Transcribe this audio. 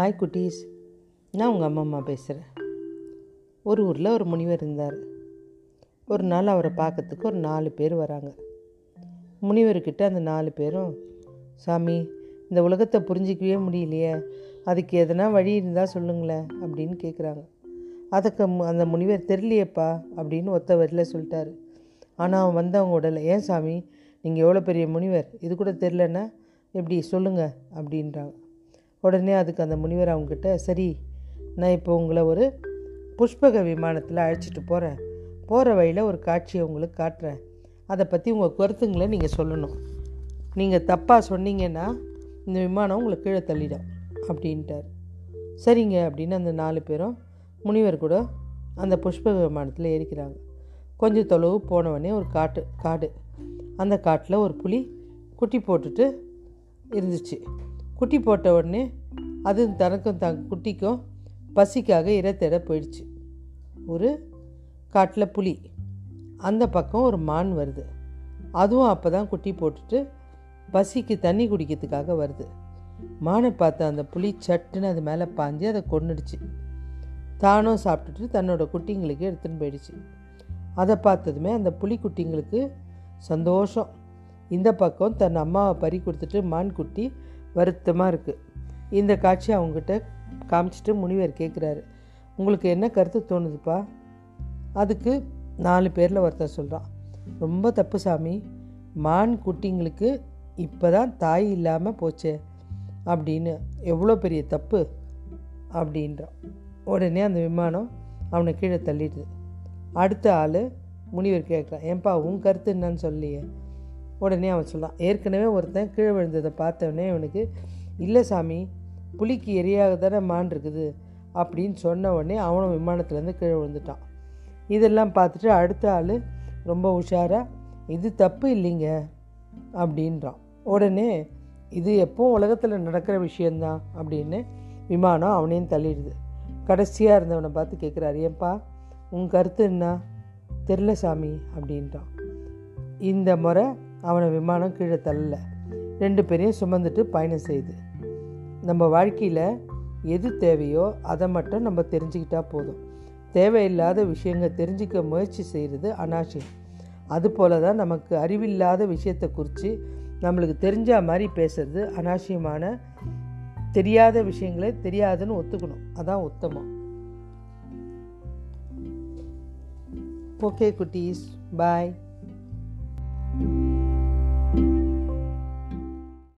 Hi குட்டீஸ். நான் உங்கள் அம்மா அம்மா பேசுகிறேன் ஒரு ஊரில் ஒரு முனிவர் இருந்தார். ஒரு நாள் அவரை பார்க்கறதுக்கு ஒரு நாலு பேர் வராங்க. முனிவர்கிட்ட அந்த நாலு பேரும் சாமி இந்த உலகத்தை புரிஞ்சிக்கவே முடியலையே. அதுக்கு எதனா வழி இருந்தால் சொல்லுங்களேன் அப்படின்னு கேட்குறாங்க அதுக்கு மு- அந்த முனிவர் தெரியலையேப்பா அப்படின்னு ஒத்த வரியில் சொல்லிட்டாரு. ஆனால் அவன் வந்தவங்க உடலை ஏன் சாமி நீங்கள் எவ்வளோ பெரிய முனிவர்? இது கூட தெரிலன்னா எப்படி சொல்லுங்கள் அப்படின்றாங்க. உடனே அதுக்கு அந்த முனிவர் அவங்கக்கிட்ட சரி நான் இப்போ உங்களை ஒரு புஷ்பக விமானத்தில் அழைச்சிட்டு போகிறேன் போகிற வழியில் ஒரு காட்சியை உங்களுக்கு காட்டுறேன். அதை பற்றி உங்கள் கருத்துங்களை நீங்கள் சொல்லணும். நீங்கள் தப்பாக சொன்னீங்கன்னா இந்த விமானம் உங்களை கீழே தள்ளிடும் அப்படின்ட்டார். சரிங்க அப்படின்னு அந்த நாலு பேரும் முனிவர் கூட அந்த புஷ்பக விமானத்தில் ஏறிக்கிறாங்க. கொஞ்சம் தொலைவு போனவொடனே ஒரு காட்டு காடு. அந்த காட்டில் ஒரு புலி குட்டி போட்டுட்டு இருந்துச்சு. குட்டி போட்ட உடனே அது தனக்கும் த குட்டிக்கும் பசிக்காக இரை தேட போயிடுச்சு. ஒரு காட்டில் புலி. அந்த பக்கம் ஒரு மான் வருது. அதுவும் அப்போ தான் குட்டி போட்டுட்டு பசிக்கு தண்ணி குடிக்கிறதுக்காக வருது. மானை பார்த்த அந்த புலி சட்டுன்னு அது மேலே பாஞ்சு அதை கொன்னுடுச்சு. தானும் சாப்பிட்டுட்டு தன்னோட குட்டிங்களுக்கு எடுத்துன்னு போயிடுச்சு. அதை பார்த்ததுமே அந்த புலி குட்டிங்களுக்கு சந்தோஷம். இந்த பக்கம் தன் அம்மாவை பறி கொடுத்துட்டு மான் குட்டி வருத்தமாக இருக்குது இந்த காட்சி அவங்ககிட்ட காமிச்சிட்டு முனிவர் கேட்குறாரு உங்களுக்கு என்ன கருத்து தோணுதுப்பா? அதுக்கு நாலு பேரில் ஒருத்தர் சொல்கிறான் ரொம்ப தப்பு சாமி. மான் குட்டிங்களுக்கு இப்போ தான் தாய் இல்லாமல் போச்சே. அப்படின்னு. எவ்வளோ பெரிய தப்பு? அப்படின்றான். உடனே அந்த விமானம் அவனை கீழே தள்ளிடுது. அடுத்த ஆள் முனிவர் கேட்குறான் ஏன்பா உன் கருத்து என்னன்னு சொல்லியே. உடனே அவன் சொல்லான் ஏற்கனவே ஒருத்தன் கீழே விழுந்ததை பார்த்தவொடனே அவனுக்கு இல்லை சாமி புலிக்கு எரியாக தானே மான் இருக்குது அப்படின்னு சொன்ன உடனே அவனும் விமானத்துலேருந்து கீழே விழுந்துட்டான். இதெல்லாம் பார்த்துட்டு அடுத்த ஆள் ரொம்ப உஷாராக இது தப்பு இல்லைங்க அப்படின்றான். உடனே இது எப்போ உலகத்தில் நடக்கிற விஷயந்தான் அப்படின்னு விமானம் அவனையும் தள்ளிடுது. கடைசியாக இருந்தவனை பார்த்து கேட்குறாரு ஏன்பா உன் கருத்து என்ன? தெரில சாமி அப்படின்றான். இந்த முறை அவனை விமானம் கீழே தள்ளல. ரெண்டு பேரையும் சுமந்துட்டு பயணம் செய்யுது நம்ம வாழ்க்கையில் எது தேவையோ அதை மட்டும் நம்ம தெரிஞ்சுக்கிட்டா போதும். தேவையில்லாத விஷயங்கள் தெரிஞ்சுக்க முயற்சி செய்கிறது அனாவசியம். அதுபோல தான் நமக்கு அறிவில்லாத விஷயத்தை குறித்து நம்மளுக்கு தெரிஞ்ச மாதிரி பேசுறது அனாவசியமான தெரியாத விஷயங்களை தெரியாதுன்னு ஒத்துக்கணும். அதான் உத்தமம். ஓகே குட்டீஸ். பாய்.